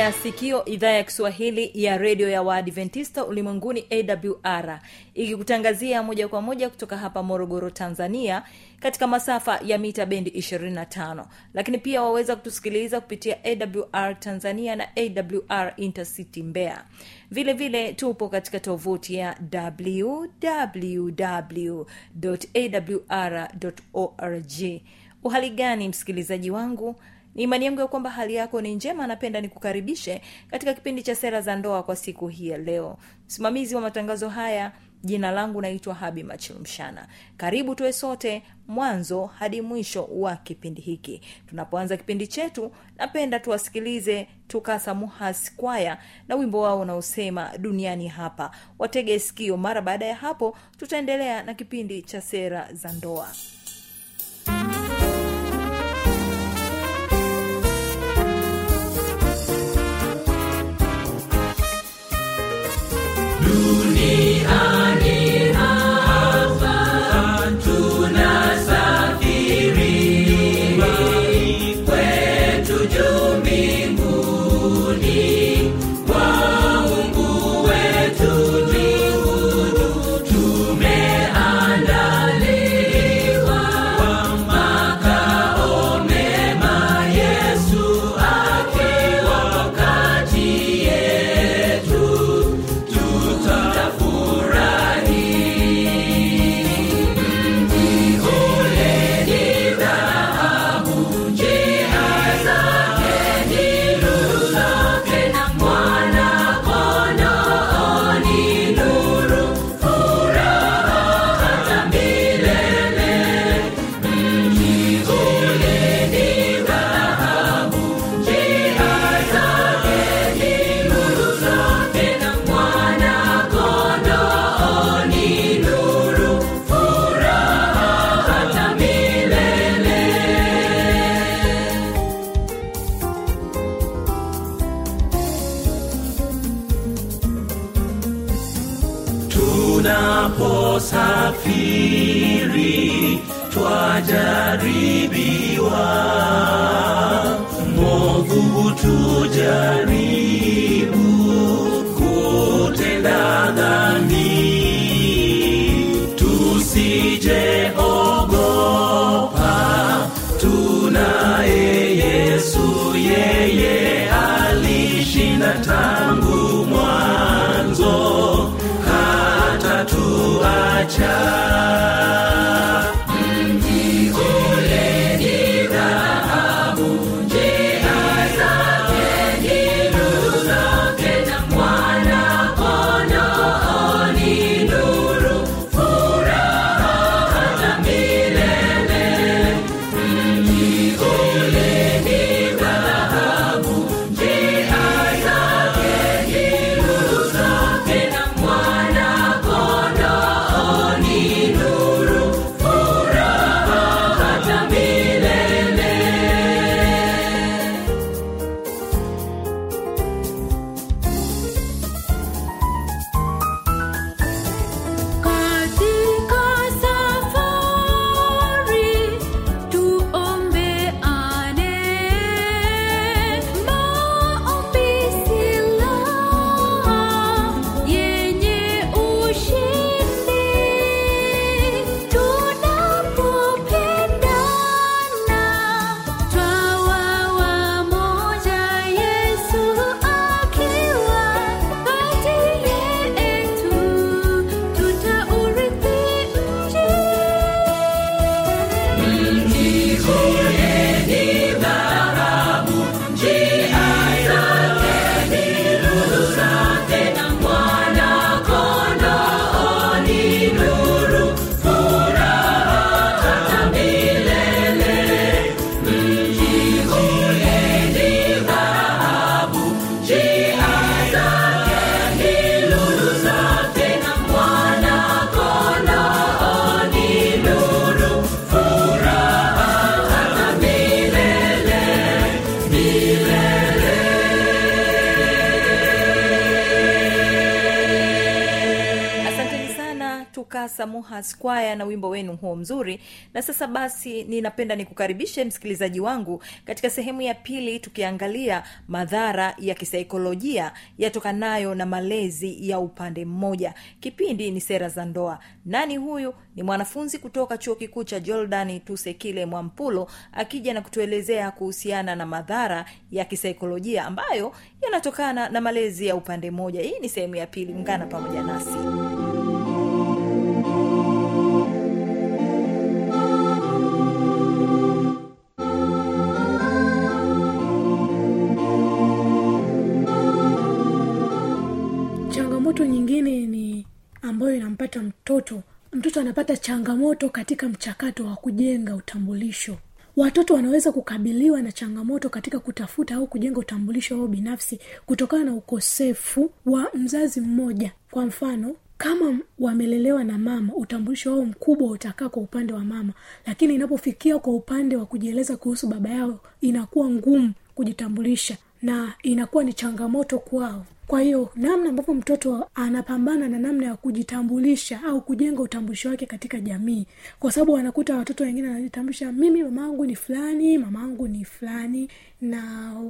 unaitegea sikio idhaa ya kiswahili ya redio ya waadventista ulimwenguni awr ikikutangazia moja kwa moja kutoka hapa morogoro tanzania katika masafa ya mita bendi 25 lakini pia waweza kutusikiliza kupitia awr tanzania na awr intercity mbea vile vile tupo katika tovuti ya www.awr.org uhali gani msikilizaji wangu ni imani yangu ya kwamba hali yako ni njema napenda nikukaribishe katika kipindi cha sera za ndoa kwa siku hii ya leo. Msimamizi wa matangazo haya jina langu naitwa habi machilumshana. Karibu tuwe sote mwanzo hadi mwisho wa kipindi hiki. Tunapoanza kipindi chetu napenda tuwasikilize tukasa muhas kwaya na wimbo wao unaosema duniani hapa. Watege sikio mara baada ya hapo tutaendelea na kipindi cha sera za ndoa muha squire na wimbo wenu huo mzuri. Na sasa basi ninapenda nikukaribishe msikilizaji wangu katika sehemu ya pili tukiangalia madhara ya kisaikolojia yatokanayo na malezi ya upande mmoja. Kipindi ni sera za ndoa. Nani huyu? Ni mwanafunzi kutoka chuo kikuu cha jordani tusekile mwampulo akija na kutuelezea kuhusiana na madhara ya kisaikolojia ambayo yanatokana na malezi ya upande mmoja. Hii ni sehemu ya pili ungana pamoja nasi mtoto mtoto anapata changamoto katika mchakato wa kujenga utambulisho. Watoto wanaweza kukabiliwa na changamoto katika kutafuta au kujenga utambulisho wao binafsi kutokana na ukosefu wa mzazi mmoja. Kwa mfano kama wamelelewa na mama utambulisho wao mkubwa utakaa kwa upande wa mama. Lakini inapofikia kwa upande wa kujieleza kuhusu baba yao inakuwa ngumu kujitambulisha na inakuwa ni changamoto kwao kwa hiyo namna ambavyo mtoto anapambana na namna ya kujitambulisha au kujenga utambulisho wake katika jamii. Kwa sababu wanakuta watoto wengine wanajitambulisha mimi mamaangu ni fulani mamaangu ni fulani na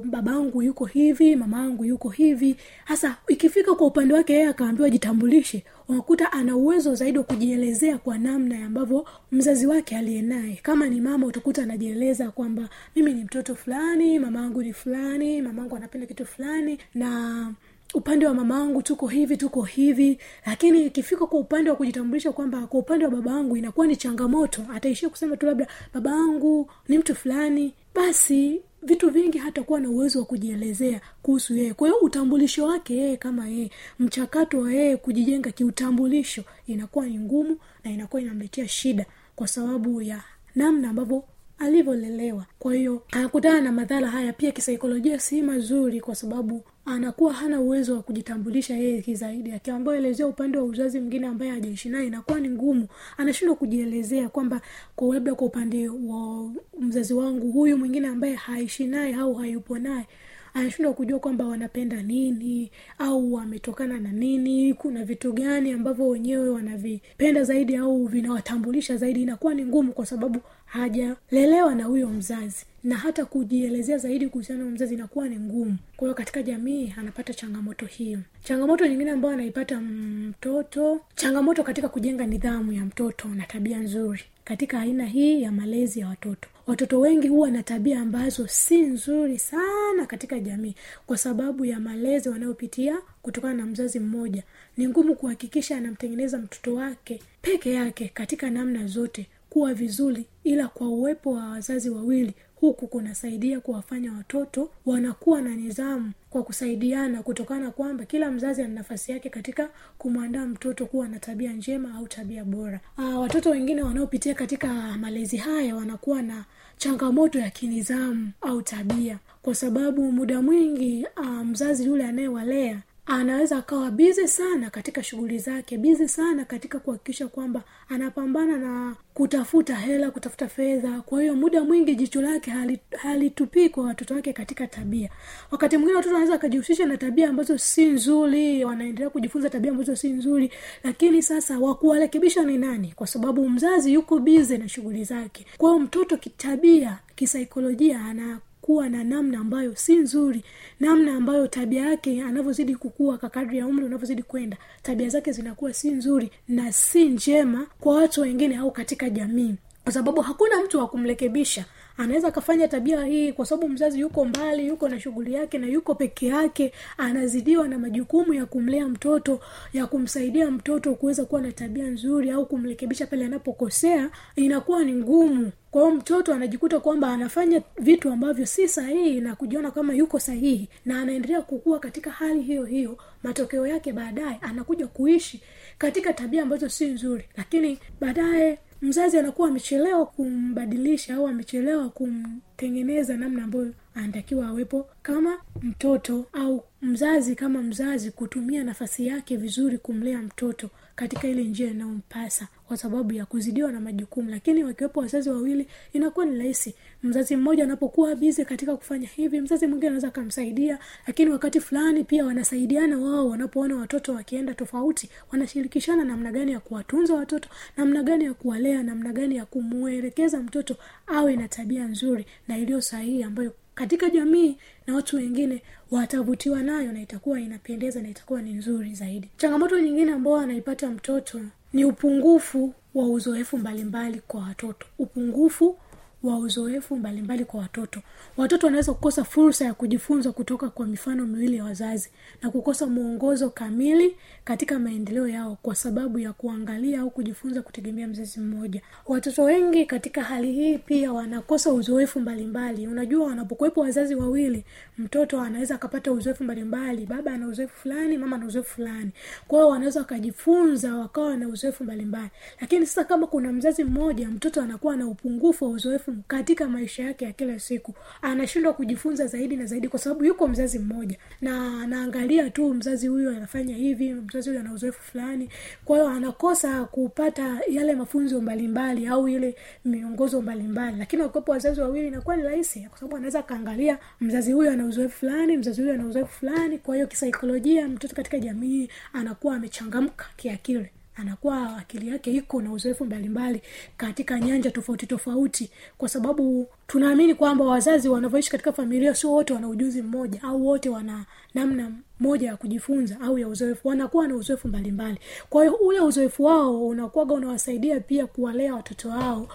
babangu yuko hivi mamaangu yuko hivi. Hasa ikifika kwa upande wake yeye akaambiwa jitambulishe unakuta ana uwezo zaidi wa kujielezea kwa namna ambavyo mzazi wake aliyenaye kama ni mama utakuta anajieleza kwamba mimi ni mtoto fulani mamaangu ni fulani mamaangu anapenda kitu fulani na upande wa mama wangu tuko hivi tuko hivi. Lakini ikifika kwa upande wa kujitambulisha kwamba kwa upande wa baba wangu inakuwa ni changamoto ataishia kusema tu labda baba wangu ni mtu fulani. Basi vitu vingi hatakuwa na uwezo wa kujielezea kuhusu yeye. Kwa hiyo utambulisho wake yeye kama yeye mchakato wa yeye kujijenga kiutambulisho inakuwa ni ngumu na inakuwa inamletea shida kwa sababu ya namna ambavyo alivyolelewa. Kwa hiyo anakutana na madhara haya. Pia kisaikolojia si mazuri kwa sababu anakuwa hana uwezo wa kujitambulisha yeye kizaidi akiambiwa elezea upande wa uzazi mwingine ambaye hajaishi naye inakuwa ni ngumu. Anashindwa kujielezea kwamba kwa labda kwa upande wa mzazi wangu huyu mwingine ambaye haishi naye au hayupo naye anashindwa kujua kwamba wanapenda nini au wametokana na nini kuna vitu gani ambavyo wenyewe wanavipenda zaidi au vinawatambulisha zaidi. Inakuwa ni ngumu kwa sababu hajalelewa na huyo mzazi na hata kujielezea zaidi kuhusiana na mzazi inakuwa ni ngumu. Kwa hiyo katika jamii anapata changamoto hiyo. Changamoto nyingine ambayo anaipata mtoto changamoto katika kujenga nidhamu ya mtoto na tabia nzuri katika aina hii ya malezi ya watoto. Watoto wengi huwa na tabia ambazo si nzuri sana katika jamii kwa sababu ya malezi wanayopitia kutokana na mzazi mmoja. Ni ngumu kuhakikisha anamtengeneza mtoto wake peke yake katika namna zote kuwa vizuri ila kwa uwepo wa wazazi wawili huku kunasaidia kuwafanya watoto wanakuwa na nidhamu kwa kusaidiana kutokana kwamba kila mzazi ana nafasi yake katika kumwandaa mtoto kuwa na tabia njema au tabia bora. Aa, watoto wengine wanaopitia katika malezi haya wanakuwa na changamoto ya kinidhamu au tabia. Kwa sababu muda mwingi aa, mzazi yule anayewalea anaweza akawa bizi sana katika shughuli zake bizi sana katika kuhakikisha kwamba anapambana na kutafuta hela kutafuta fedha. Kwa hiyo muda mwingi jicho lake halitupii hali kwa watoto wake katika tabia. Wakati mwingine watoto wanaweza wakajihusisha na tabia ambazo si nzuri wanaendelea kujifunza tabia ambazo si nzuri lakini sasa wakuwarekebisha ni nani? Kwa sababu mzazi yuko bize na shughuli zake. Kwa hiyo mtoto kitabia kisaikolojia ana kuwa na namna ambayo si nzuri namna ambayo tabia yake anavyozidi kukua kakadri ya umri unavyozidi kwenda tabia zake zinakuwa si nzuri na si njema kwa watu wengine au katika jamii kwa sababu hakuna mtu wa kumrekebisha. Anaweza akafanya tabia hii kwa sababu mzazi yuko mbali yuko na shughuli yake na yuko peke yake anazidiwa na majukumu ya kumlea mtoto ya kumsaidia mtoto kuweza kuwa na tabia nzuri au kumrekebisha pale anapokosea inakuwa ni ngumu. Kwa hiyo mtoto anajikuta kwamba anafanya vitu ambavyo si sahihi na kujiona kama yuko sahihi na anaendelea kukua katika hali hiyo hiyo matokeo yake baadaye anakuja kuishi katika tabia ambazo si nzuri. Lakini baadaye mzazi anakuwa amechelewa kumbadilisha au amechelewa kumtengeneza namna ambayo anatakiwa awepo kama mtoto au mzazi kama mzazi kutumia nafasi yake vizuri kumlea mtoto katika ile njia inayompasa kwa sababu ya kuzidiwa na majukumu. Lakini wakiwepo wazazi wawili inakuwa ni rahisi. Mzazi mmoja anapokuwa bizi katika kufanya hivi mzazi mwingine anaweza akamsaidia. Lakini wakati fulani pia wanasaidiana wao wanapoona watoto wakienda tofauti wanashirikishana namna gani ya kuwatunza watoto namna gani ya kuwalea namna gani ya kumwelekeza mtoto awe na tabia nzuri na iliyo sahihi ambayo katika jamii na watu wengine watavutiwa nayo na itakuwa inapendeza na itakuwa ni nzuri zaidi. Changamoto nyingine ambayo anaipata mtoto ni upungufu wa uzoefu mbalimbali kwa watoto. Upungufu wa uzoefu mbalimbali kwa watoto. Watoto wanaweza kukosa fursa ya kujifunza kutoka kwa mifano miwili ya wazazi na kukosa mwongozo kamili katika maendeleo yao kwa sababu ya kuangalia au kujifunza kutegemea mzazi mmoja. Watoto wengi katika hali hii pia wanakosa uzoefu mbalimbali. Unajua wanapokuwepo wazazi wawili mtoto anaweza akapata uzoefu mbalimbali. Baba ana uzoefu fulani mama ana uzoefu fulani. Kwao wanaweza wakajifunza wakawa na uzoefu mbalimbali. Lakini sasa kama kuna mzazi mmoja mtoto anakuwa na upungufu wa uzoefu katika maisha yake ya kila siku. Anashindwa kujifunza zaidi na zaidi kwa sababu yuko mzazi mmoja. Na anaangalia tu mzazi huyu anafanya hivi mzazi huyu ana uzoefu fulani. Kwa hiyo anakosa kupata yale mafunzo mbalimbali au ile miongozo mbalimbali. Lakini wakiwepo wazazi wawili inakuwa ni rahisi kwa sababu anaweza akaangalia mzazi huyu ana uzoefu fulani mzazi huyu ana uzoefu fulani. Kwa hiyo kisaikolojia mtoto katika jamii anakuwa amechangamka kiakili anakuwa akili yake iko na uzoefu mbalimbali katika nyanja tofauti tofauti kwa sababu tunaamini kwamba wazazi wanavyoishi katika familia sio wote wana ujuzi mmoja au wote wana namna moja ya kujifunza au ya uzoefu wanakuwa na uzoefu mbalimbali. Kwa hiyo ule uzoefu wao unakuwaga unawasaidia pia kuwalea watoto wao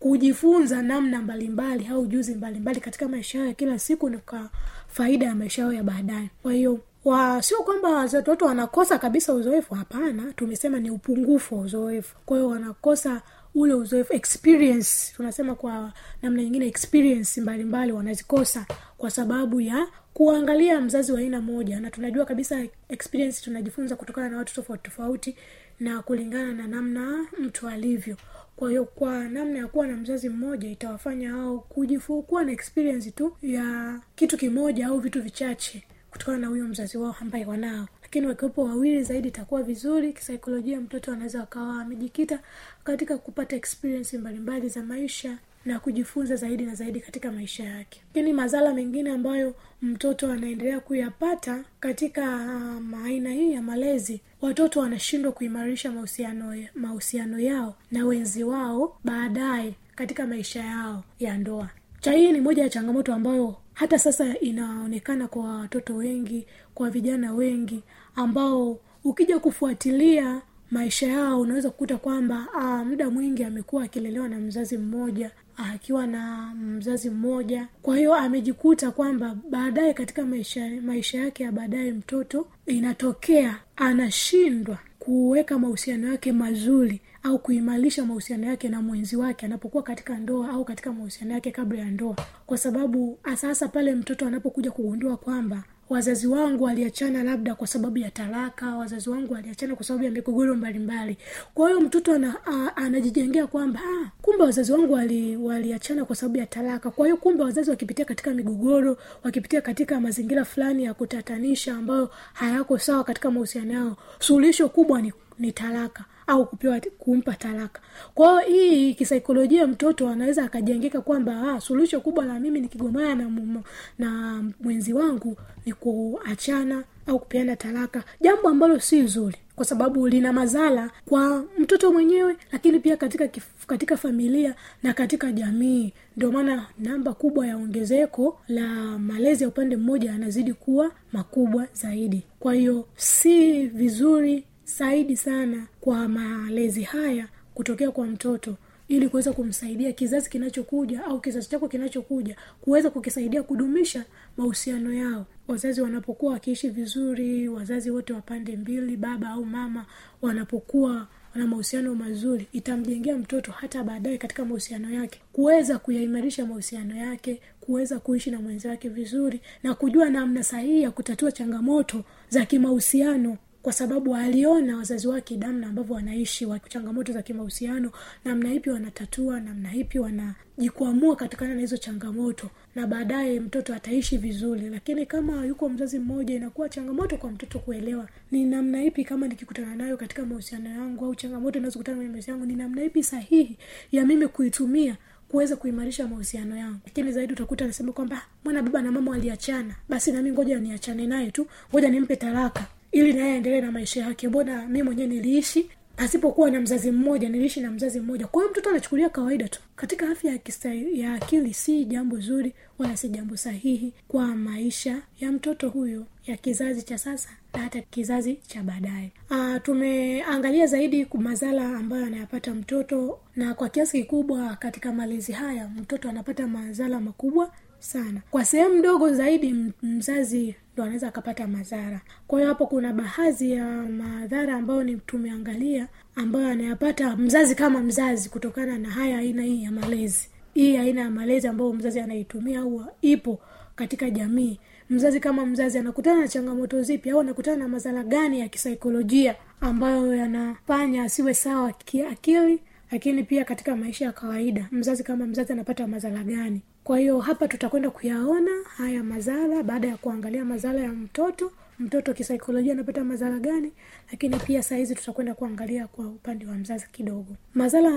kujifunza namna mbalimbali au ujuzi mbalimbali katika maisha yao ya kila siku na kwa faida ya maisha yao ya baadaye. Kwa hiyo wa sio kwamba watoto wanakosa kabisa uzoefu hapana tumesema ni upungufu wa uzoefu. Kwa hiyo wanakosa ule uzoefu experience tunasema kwa namna nyingine experience mbalimbali wanazikosa kwa sababu ya kuangalia mzazi wa aina moja. Na tunajua kabisa experience tunajifunza kutokana na watu tofauti tofauti na kulingana na namna mtu alivyo. Kwa hiyo kwa namna ya kuwa na mzazi mmoja itawafanya hao kujifu kuwa na experience tu ya kitu kimoja au vitu vichache kutokana na huyo mzazi wao ambaye wanao. Lakini wakiwepo wawili zaidi itakuwa vizuri. Kisaikolojia mtoto anaweza akawa amejikita katika kupata experience mbalimbali za maisha na kujifunza zaidi na zaidi katika maisha yake. Lakini madhara mengine ambayo mtoto anaendelea kuyapata katika um, aina hii ya malezi watoto wanashindwa kuimarisha mahusiano mahusiano yao na wenzi wao baadaye katika maisha yao ya ndoa. Cha hii ni moja ya changamoto ambayo hata sasa inaonekana kwa watoto wengi kwa vijana wengi ambao ukija kufuatilia maisha yao unaweza kukuta kwamba ah, muda mwingi amekuwa akilelewa na mzazi mmoja akiwa na mzazi mmoja. Kwa hiyo amejikuta kwamba baadaye katika maisha maisha yake ya baadaye mtoto inatokea anashindwa kuweka mahusiano yake mazuri au kuimarisha mahusiano yake na mwenzi wake anapokuwa katika ndoa au katika mahusiano yake kabla ya ndoa. Kwa sababu sasa pale mtoto anapokuja kugundua kwamba wazazi wangu waliachana labda kwa sababu ya talaka wazazi wangu waliachana kwa sababu ya migogoro mbalimbali. Kwa hiyo mtoto ana, a, anajijengea kwamba ah, kumbe wazazi wangu wali, waliachana kwa sababu ya talaka. Kwa hiyo kumbe wazazi wakipitia katika migogoro wakipitia katika mazingira fulani ya kutatanisha ambayo hayako sawa katika mahusiano yao suluhisho kubwa ni, ni talaka au kupewa kumpa talaka. Kwao hii kisaikolojia mtoto anaweza akajengeka kwamba ah, suluhisho kubwa la mimi nikigomana na, na mwenzi wangu ni kuachana au kupeana talaka. Jambo ambalo si zuri kwa sababu lina madhara kwa mtoto mwenyewe lakini pia katika katika familia na katika jamii. Ndio maana namba kubwa ya ongezeko la malezi ya upande mmoja yanazidi kuwa makubwa zaidi. Kwa hiyo si vizuri zaidi sana kwa malezi haya kutokea kwa mtoto ili kuweza kumsaidia kizazi kinachokuja au kizazi chako kinachokuja kuweza kukisaidia kudumisha mahusiano yao. Wazazi wanapokuwa wakiishi vizuri wazazi wote wa pande mbili baba au mama wanapokuwa na mahusiano mazuri itamjengea mtoto hata baadaye katika mahusiano yake. Kuweza kuyaimarisha mahusiano yake kuweza kuishi na mwenzake vizuri na kujua namna sahihi ya kutatua changamoto za kimahusiano kwa sababu aliona wazazi wake namna ambavyo wanaishi wa changamoto za kimahusiano namna ipi wanatatua namna ipi wanajikwamua katikana na hizo changamoto na baadaye mtoto ataishi vizuri. Lakini kama yuko mzazi mmoja inakuwa changamoto kwa mtoto kuelewa ni namna ipi kama nikikutana nayo katika mahusiano yangu au changamoto inazokutana kwenye mahusiano yangu ni namna ipi sahihi ya mimi kuitumia kuweza kuimarisha mahusiano yangu. Lakini zaidi utakuta anasema kwamba mwana baba na mama waliachana? Basi nami ngoja niachane naye tu ngoja nimpe talaka ili naye aendelee na maisha yake. Mbona mi mwenyewe niliishi pasipokuwa na mzazi mmoja niliishi na mzazi mmoja. Kwa hiyo mtoto anachukulia kawaida tu. Katika afya ya, kisa, ya akili si jambo zuri wala si jambo sahihi kwa maisha ya mtoto huyo ya kizazi cha sasa na hata kizazi cha baadaye. Ah, tumeangalia zaidi madhara ambayo anayapata mtoto na kwa kiasi kikubwa katika malezi haya mtoto anapata madhara makubwa sana. Kwa sehemu ndogo zaidi mzazi ndo anaweza akapata madhara. Kwa hiyo hapo kuna baadhi ya madhara ambayo ni tumeangalia ambayo anayapata mzazi kama mzazi kutokana na haya aina hii ya malezi. Hii aina ya malezi ambayo mzazi anaitumia au ipo katika jamii. Mzazi kama mzazi anakutana na changamoto zipi au anakutana na madhara gani ya kisaikolojia ambayo yanafanya asiwe sawa kiakili lakini pia katika maisha ya kawaida? Mzazi kama mzazi anapata madhara gani kwa hiyo hapa tutakwenda kuyaona haya madhara baada ya kuangalia madhara ya mtoto. Mtoto kisaikolojia anapata madhara gani lakini pia sahizi tutakwenda kuangalia kwa upande wa mzazi kidogo. Madhara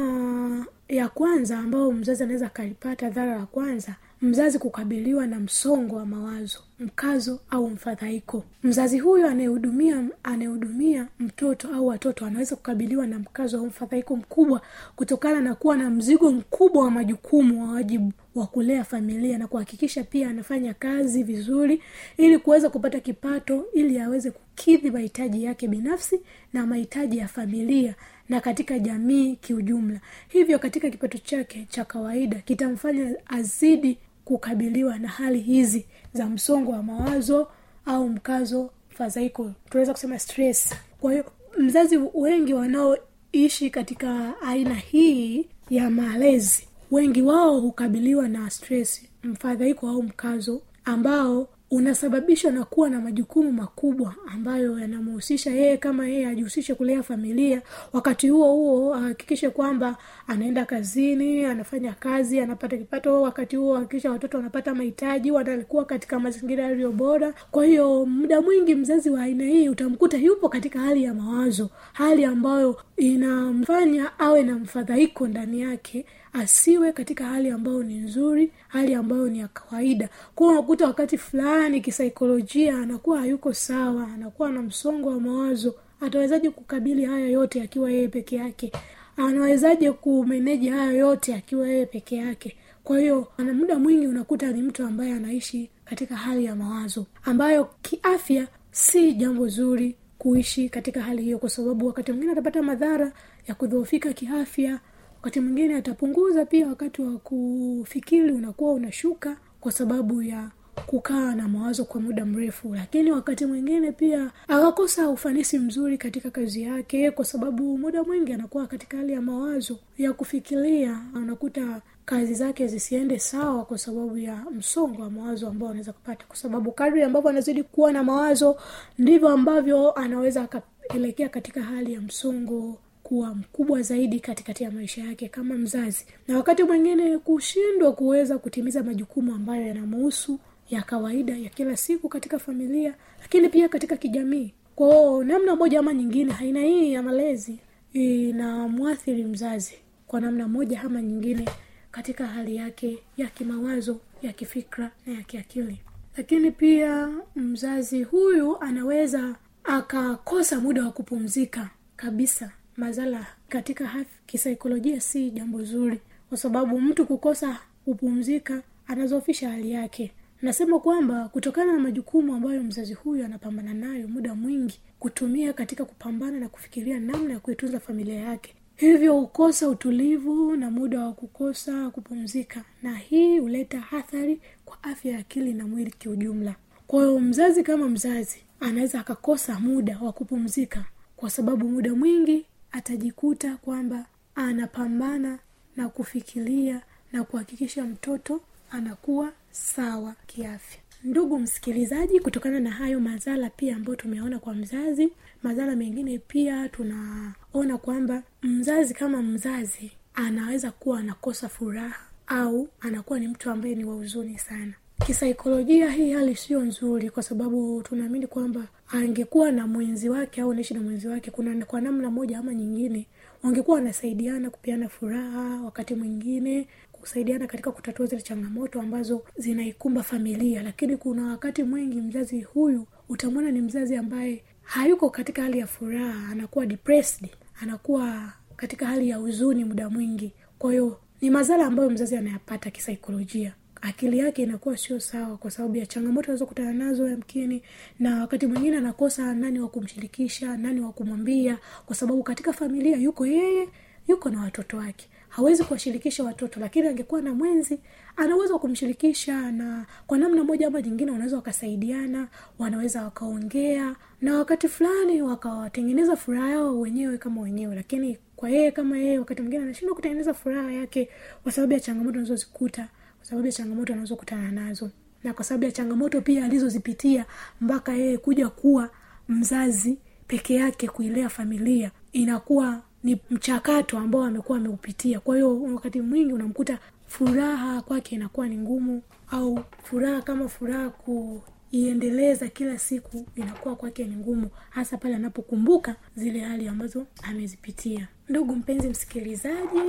ya kwanza ambayo mzazi anaweza akalipata dhara la kwanza mzazi kukabiliwa na msongo wa mawazo mkazo au mfadhaiko. Mzazi huyo anayehudumia anayehudumia mtoto au watoto anaweza kukabiliwa na mkazo au mfadhaiko mkubwa kutokana na kuwa na mzigo mkubwa wa majukumu wa wajibu wa kulea familia na kuhakikisha pia anafanya kazi vizuri ili kuweza kupata kipato ili aweze kukidhi mahitaji yake binafsi na mahitaji ya familia na katika jamii kiujumla. Hivyo katika kipato chake cha kawaida kitamfanya azidi kukabiliwa na hali hizi za msongo wa mawazo au mkazo fadhaiko tunaweza kusema stress. Kwa hiyo mzazi wengi wanaoishi katika aina hii ya malezi wengi wao hukabiliwa na stress mfadhaiko au mkazo ambao unasababishwa na kuwa na majukumu makubwa ambayo yanamhusisha yeye kama yeye ajihusishe kulea familia. Wakati huo huo ahakikishe kwamba anaenda kazini anafanya kazi anapata kipato. Wakati huo hakikisha watoto wanapata mahitaji wanakuwa katika mazingira yaliyo bora. Kwa hiyo muda mwingi mzazi wa aina hii utamkuta yupo katika hali ya mawazo hali ambayo inamfanya awe na mfadhaiko ndani yake asiwe katika hali ambayo ni nzuri hali ambayo ni ya kawaida. Kuwa unakuta wakati fulani kisaikolojia anakuwa hayuko sawa anakuwa na msongo wa mawazo atawezaje kukabili haya yote akiwa yeye peke yake? Anawezaje kumeneji haya yote akiwa yeye peke yake? Kwa hiyo ana muda mwingi unakuta ni mtu ambaye anaishi katika hali ya mawazo ambayo kiafya si jambo zuri kuishi katika hali hiyo kwa sababu wakati mwingine atapata madhara ya kudhoofika kiafya wakati mwingine atapunguza pia wakati wa kufikiri unakuwa unashuka kwa sababu ya kukaa na mawazo kwa muda mrefu. Lakini wakati mwingine pia akakosa ufanisi mzuri katika kazi yake kwa sababu muda mwingi anakuwa katika hali ya mawazo ya kufikiria. Unakuta kazi zake zisiende sawa kwa sababu ya msongo wa mawazo ambao anaweza kupata. Kwa sababu kadri ambavyo anazidi kuwa na mawazo ndivyo ambavyo anaweza akaelekea katika hali ya msongo kuwa mkubwa zaidi katikati ya maisha yake kama mzazi. Na wakati mwingine kushindwa kuweza kutimiza majukumu ambayo yanamuhusu ya kawaida ya kila siku katika familia lakini pia katika kijamii. Kwao namna moja ama nyingine aina hii ya malezi inamwathiri mzazi kwa namna moja ama nyingine katika hali yake ya kimawazo ya kifikra na ya kiakili. Lakini pia mzazi huyu anaweza akakosa muda wa kupumzika kabisa. Mazala katika kisaikolojia si jambo zuri kwa sababu mtu kukosa kupumzika anazofisha hali yake nasema kwamba kutokana na majukumu ambayo mzazi huyu anapambana nayo muda mwingi kutumia katika kupambana na kufikiria namna ya kuitunza familia yake. Hivyo hukosa utulivu na muda wa kukosa kupumzika na hii huleta athari kwa afya ya akili na mwili kiujumla. Kwa hiyo mzazi kama mzazi anaweza akakosa muda wa kupumzika kwa sababu muda mwingi atajikuta kwamba anapambana na kufikiria na kuhakikisha mtoto anakuwa sawa kiafya. Ndugu msikilizaji kutokana na hayo madhara pia ambayo tumeona kwa mzazi madhara mengine pia tunaona kwamba mzazi kama mzazi anaweza kuwa anakosa furaha au anakuwa ni mtu ambaye ni wa huzuni sana. Kisaikolojia hii hali sio nzuri kwa sababu tunaamini kwamba angekuwa na mwenzi wake au anaishi na mwenzi wake kuna kwa namna moja ama nyingine wangekuwa wanasaidiana kupeana furaha wakati mwingine kusaidiana katika kutatua zile changamoto ambazo zinaikumba familia. Lakini kuna wakati mwingi mzazi huyu utamwona ni mzazi ambaye hayuko katika hali ya furaha anakuwa depressed anakuwa katika hali ya huzuni muda mwingi. Kwa hiyo ni madhara ambayo mzazi anayapata kisaikolojia. Akili yake inakuwa sio sawa kwa sababu ya changamoto anazokutana nazo yamkini na wakati mwingine anakosa nani wa kumshirikisha nani wa kumwambia kwa sababu katika familia yuko yeye yuko na watoto wake hawezi kuwashirikisha watoto lakini angekuwa na mwenzi anaweza kumshirikisha na kwa namna moja ama nyingine wanaweza wakasaidiana wanaweza wakaongea na wakati fulani wakawatengeneza furaha yao wenyewe kama wenyewe. Lakini kwa yeye kama yeye wakati mwingine anashindwa kutengeneza furaha yake kwa sababu ya changamoto anazozikuta kwa sababu ya changamoto anazokutana nazo. Na kwa sababu ya changamoto pia alizozipitia mpaka yeye kuja kuwa mzazi peke yake kuilea familia inakuwa ni mchakato ambao amekuwa ameupitia. Kwa hiyo wakati mwingi unamkuta furaha kwake inakuwa ni ngumu au furaha kama furaha kuiendeleza kila siku inakuwa kwake ni ngumu hasa pale anapokumbuka zile hali ambazo amezipitia. Ndugu mpenzi msikilizaji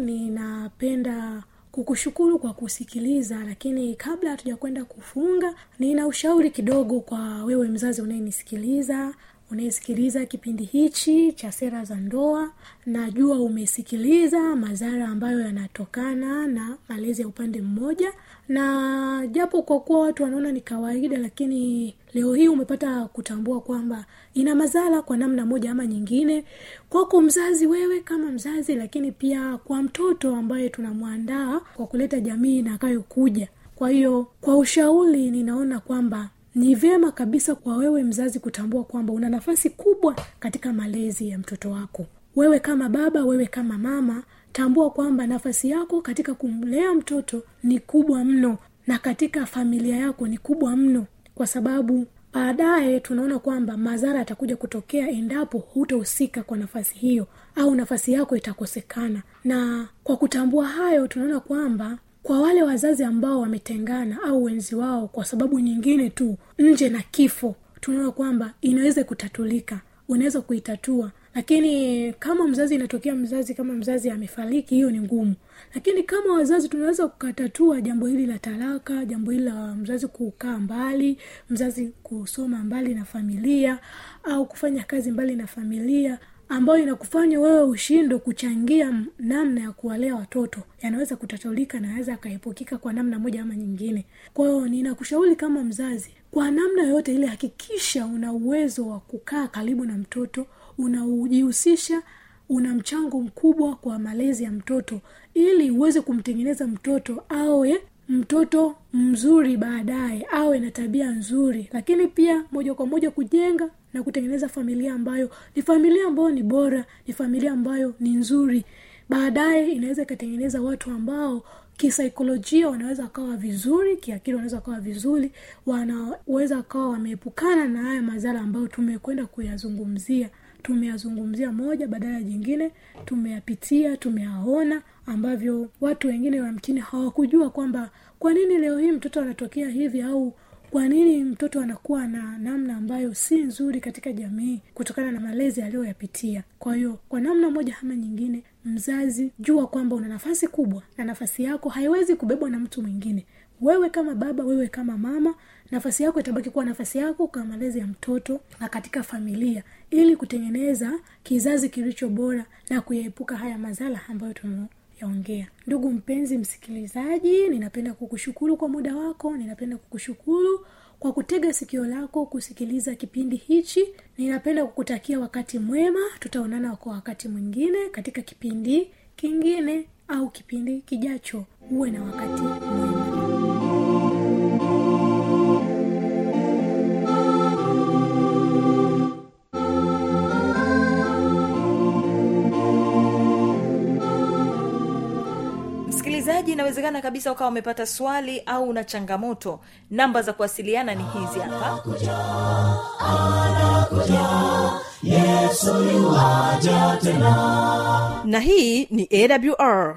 ninapenda kukushukuru kwa kusikiliza lakini kabla hatuja kwenda kufunga nina ushauri kidogo kwa wewe mzazi unayenisikiliza unayesikiliza kipindi hichi cha sera za ndoa. Najua umesikiliza madhara ambayo yanatokana na malezi ya upande mmoja. Na japo kwa kuwa watu wanaona ni kawaida lakini leo hii umepata kutambua kwamba ina madhara kwa namna moja ama nyingine. Kwako mzazi wewe kama mzazi lakini pia kwa mtoto ambaye tunamwandaa kwa kuleta jamii inakayokuja. Kwa hiyo kwa ushauri ninaona kwamba ni vyema kabisa kwa wewe mzazi kutambua kwamba una nafasi kubwa katika malezi ya mtoto wako. Wewe kama baba wewe kama mama tambua kwamba nafasi yako katika kumlea mtoto ni kubwa mno na katika familia yako ni kubwa mno. Kwa sababu baadaye tunaona kwamba madhara yatakuja kutokea endapo hutahusika kwa nafasi hiyo au nafasi yako itakosekana. Na kwa kutambua hayo tunaona kwamba kwa wale wazazi ambao wametengana au wenzi wao kwa sababu nyingine tu nje na kifo tunaona kwamba inaweza kutatulika unaweza kuitatua. Lakini kama mzazi inatokea mzazi kama mzazi amefariki hiyo ni ngumu. Lakini kama wazazi tunaweza kukatatua jambo hili la talaka jambo hili la mzazi kukaa mbali mzazi kusoma mbali na familia au kufanya kazi mbali na familia ambayo inakufanya wewe ushindo kuchangia namna ya kuwalea watoto. Yanaweza kutatulika na yanaweza yakaepukika kwa namna moja ama nyingine. Kwa ninakushauri kama mzazi kwa namna yoyote ile hakikisha una uwezo wa kukaa karibu na mtoto unaujihusisha una mchango mkubwa kwa malezi ya mtoto ili uweze kumtengeneza mtoto awe mtoto mzuri baadaye awe na tabia nzuri. Lakini pia moja kwa moja kujenga na kutengeneza familia ambayo ni familia ambayo ni bora ni familia ambayo ni nzuri. Baadaye inaweza ikatengeneza watu ambao kisaikolojia wanaweza wakawa vizuri kiakili wanaweza wakawa vizuri wanaweza wakawa wameepukana na haya madhara ambayo tumekwenda kuyazungumzia. Tumeyazungumzia moja badala ya jingine tumeyapitia tumeyaona ambavyo watu wengine wamkini hawakujua kwamba kwa nini leo hii mtoto anatokea hivi au kwa nini mtoto anakuwa na namna ambayo si nzuri katika jamii kutokana na malezi aliyoyapitia? Kwa hiyo kwa namna moja ama nyingine mzazi jua kwamba una nafasi kubwa na nafasi yako haiwezi kubebwa na mtu mwingine. Wewe kama baba wewe kama mama nafasi yako itabaki kuwa nafasi yako kwa malezi ya mtoto na katika familia ili kutengeneza kizazi kilicho bora na kuyaepuka haya madhara ambayo yaongea ndugu mpenzi msikilizaji ninapenda kukushukuru kwa muda wako ninapenda kukushukuru kwa kutega sikio lako kusikiliza kipindi hichi ninapenda kukutakia wakati mwema tutaonana kwa wakati mwingine katika kipindi kingine au kipindi kijacho. Uwe na wakati mwema msikilizaji inawezekana kabisa ukawa umepata swali au una changamoto. Namba za kuwasiliana ni hizi hapa. Na hii ni awr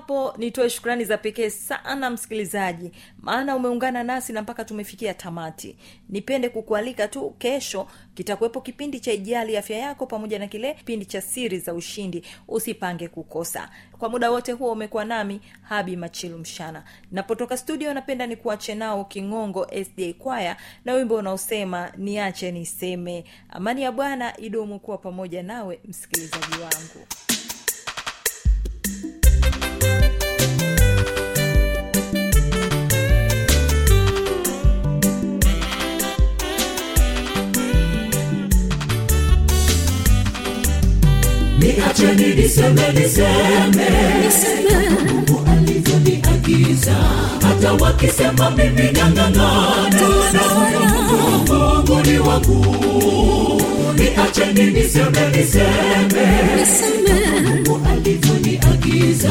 hapo. Nitoe shukrani za pekee sana msikilizaji. Maana umeungana nasi na mpaka tumefikia tamati. Nipende kukualika tu kesho kitakuwepo kipindi cha ijali afya yako pamoja na kile kipindi cha siri za ushindi. Usipange kukosa. Kwa muda wote huo umekuwa nami habi machilu mshana. Napotoka studio napenda ni kuache nao kingongo sda kwaya na wimbo unaosema niache niseme. Amani ya bwana idumu kuwa pamoja nawe msikilizaji wangu niacheni niseme niseme. Mungu alivyoniagiza hata wakisema mimi nang'ang'ana mungu ni wangu niacheni niseme niseme. Mungu alivyoniagiza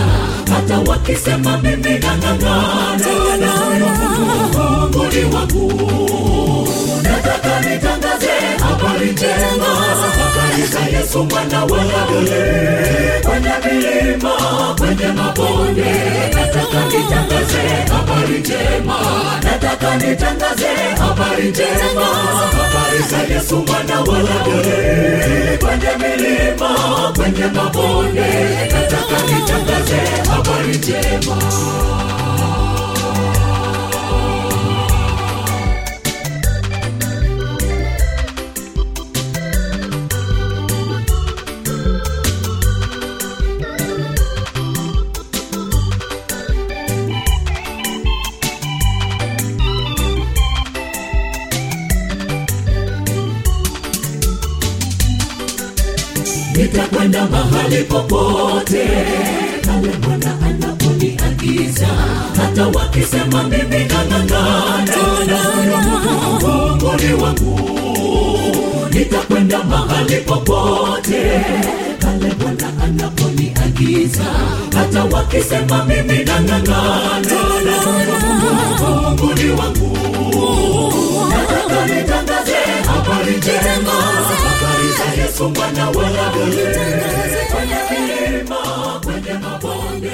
hata wakisema mimi nang'ang'ana mungu ni wangu. Nataka nitangaze habari njema habari yesu mwana wa Adamu. kwenye milima kwenye mabonde nataka nitangaze habari njema nataka nitangaze habari njema habari za yesu mwana wa Adamu. kwenye milima kwenye mabonde nataka nitangaze habari njema nitakwenda mahali popote. Pale bwana anaponiagiza hata wakisema mimi nang'ang'ana. Wangu nitakwenda mahali popote. Pale bwana anaponiagiza hata wakisema mimi nang'ang'ana. Mungu ni wangu nataka nitangaze habari njema habari yesu mwana wa Daudi, kwenye milima kwenye mabonde